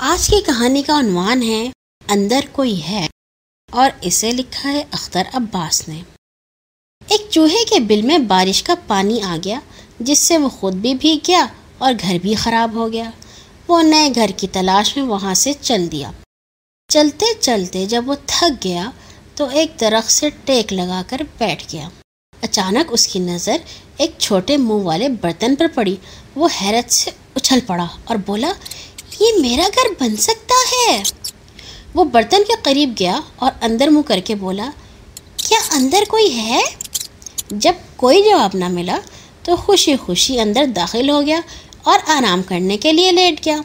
آج کی کہانی کا عنوان ہے، اندر کوئی ہے۔ اور اسے لکھا ہے اختر عباس نے۔ ایک چوہے کے بل میں بارش کا پانی آ گیا، جس سے وہ خود بھی بھیگ گیا اور گھر بھی خراب ہو گیا۔ وہ نئے گھر کی تلاش میں وہاں سے چل دیا۔ چلتے چلتے جب وہ تھک گیا، تو ایک درخت سے ٹیک لگا کر بیٹھ گیا۔ اچانک اس کی نظر ایک چھوٹے منہ والے برتن پر پڑی۔ وہ حیرت سے اچھل پڑا اور بولا یہ میرا گھر بن سکتا ہے؟ وہ برتن کے قریب گیا اور اندر منہ کر کے بولا، کیا اندر کوئی ہے؟ جب کوئی جواب نہ ملا تو خوشی خوشی اندر داخل ہو گیا اور آرام کرنے کے لیے لیٹ گیا۔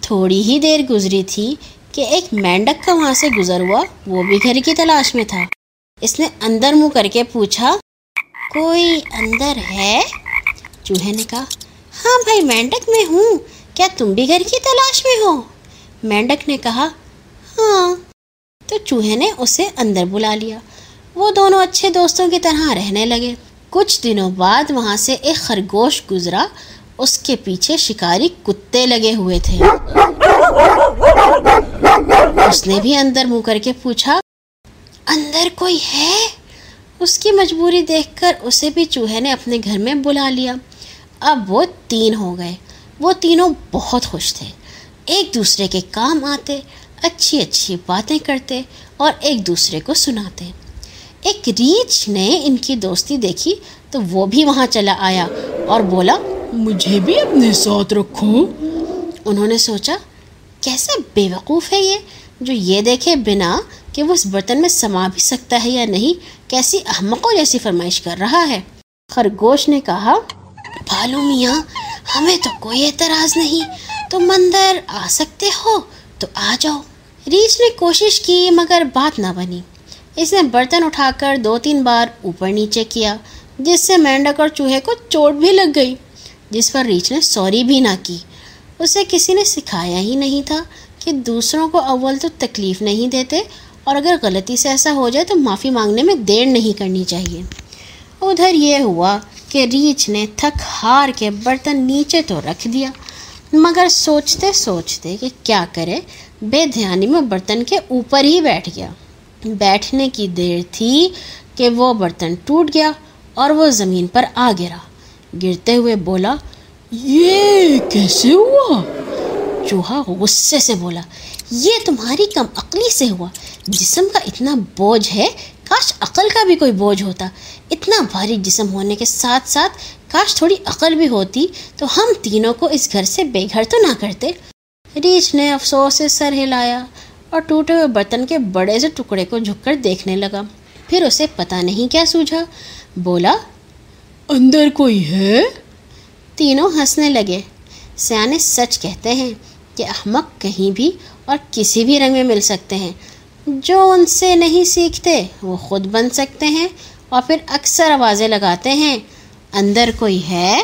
تھوڑی ہی دیر گزری تھی کہ ایک مینڈک کا وہاں سے گزر ہوا، وہ بھی گھر کی تلاش میں تھا۔ اس نے اندر منہ کر کے پوچھا، کوئی اندر ہے؟ چوہے نے کہا ہاں بھائی، مینڈک میں ہوں۔ کیا تم بھی گھر کی تلاش میں ہو؟ مینڈک نے کہا ہاں۔ تو چوہے نے اسے اندر بلا لیا۔ وہ دونوں اچھے دوستوں کی طرح رہنے لگے۔ کچھ دنوں بعد وہاں سے ایک خرگوش گزرا۔ اس کے پیچھے شکاری کتے لگے ہوئے تھے۔ اس نے بھی اندر منہ کر کے پوچھا، اندر کوئی ہے؟ اس کی مجبوری دیکھ کر اسے بھی چوہے نے اپنے گھر میں بلا لیا۔ اب وہ تین ہو گئے۔ وہ تینوں بہت خوش تھے۔ ایک دوسرے کے کام آتے اچھی اچھی باتیں کرتے اور ایک دوسرے کو سناتے۔ ایک ریچھ نے ان کی دوستی دیکھی تو وہ بھی وہاں چلا آیا اور بولا مجھے بھی اپنے ساتھ رکھو۔ انہوں نے سوچا کیسے بے وقوف ہے یہ جو یہ دیکھے بنا کہ وہ اس برتن میں سما بھی سکتا ہے یا نہیں کیسی احمقوں جیسی فرمائش کر رہا ہے۔ خرگوش نے کہا بھالو میاں ہمیں تو کوئی اعتراض نہیں۔ تم اندر آ سکتے ہو، تو آ جاؤ۔ ریچھ نے کوشش کی، مگر بات نہ بنی۔ اس نے برتن اٹھا کر دو تین بار اوپر نیچے کیا، جس سے مینڈک اور چوہے کو چوٹ بھی لگ گئی، جس پر ریچھ نے سوری بھی نہ کی۔ اسے کسی نے سکھایا ہی نہیں تھا کہ دوسروں کو اول تو تکلیف نہیں دیتے، اور اگر غلطی سے ایسا ہو جائے تو معافی مانگنے میں دیر نہیں کرنی چاہیے۔ ادھر یہ ہوا کہ ریچھ نے تھک ہار کے برتن نیچے تو رکھ دیا، مگر سوچتے سوچتے کہ کیا کرے، بے دھیانی میں برتن کے اوپر ہی بیٹھ گیا۔ بیٹھنے کی دیر تھی کہ وہ برتن ٹوٹ گیا اور وہ زمین پر آ گرا۔ گرتے ہوئے بولا، یہ کیسے ہوا؟ چوہا غصے سے بولا، یہ تمہاری کم عقلی سے ہوا۔ جسم کا اتنا بوجھ ہے کاش عقل کا بھی کوئی بوجھ ہوتا۔ اتنا بھاری جسم ہونے کے ساتھ ساتھ کاش تھوڑی عقل بھی ہوتی تو ہم تینوں کو اس گھر سے بے گھر تو نہ کرتے۔ ریچھ نے افسوس سے سر ہلایا اور ٹوٹے ہوئے برتن کے بڑے سے ٹکڑے کو جھک کر دیکھنے لگا۔ پھر اسے پتہ نہیں کیا سوجھا۔ بولا اندر کوئی ہے؟ تینوں ہنسنے لگے۔ سیانے سچ کہتے ہیں کہ احمق کہیں بھی اور کسی بھی رنگ میں مل سکتے ہیں۔ جو ان سے نہیں سیکھتے وہ خود بن سکتے ہیں اور پھر اکثر آوازیں لگاتے ہیں اندر کوئی ہے؟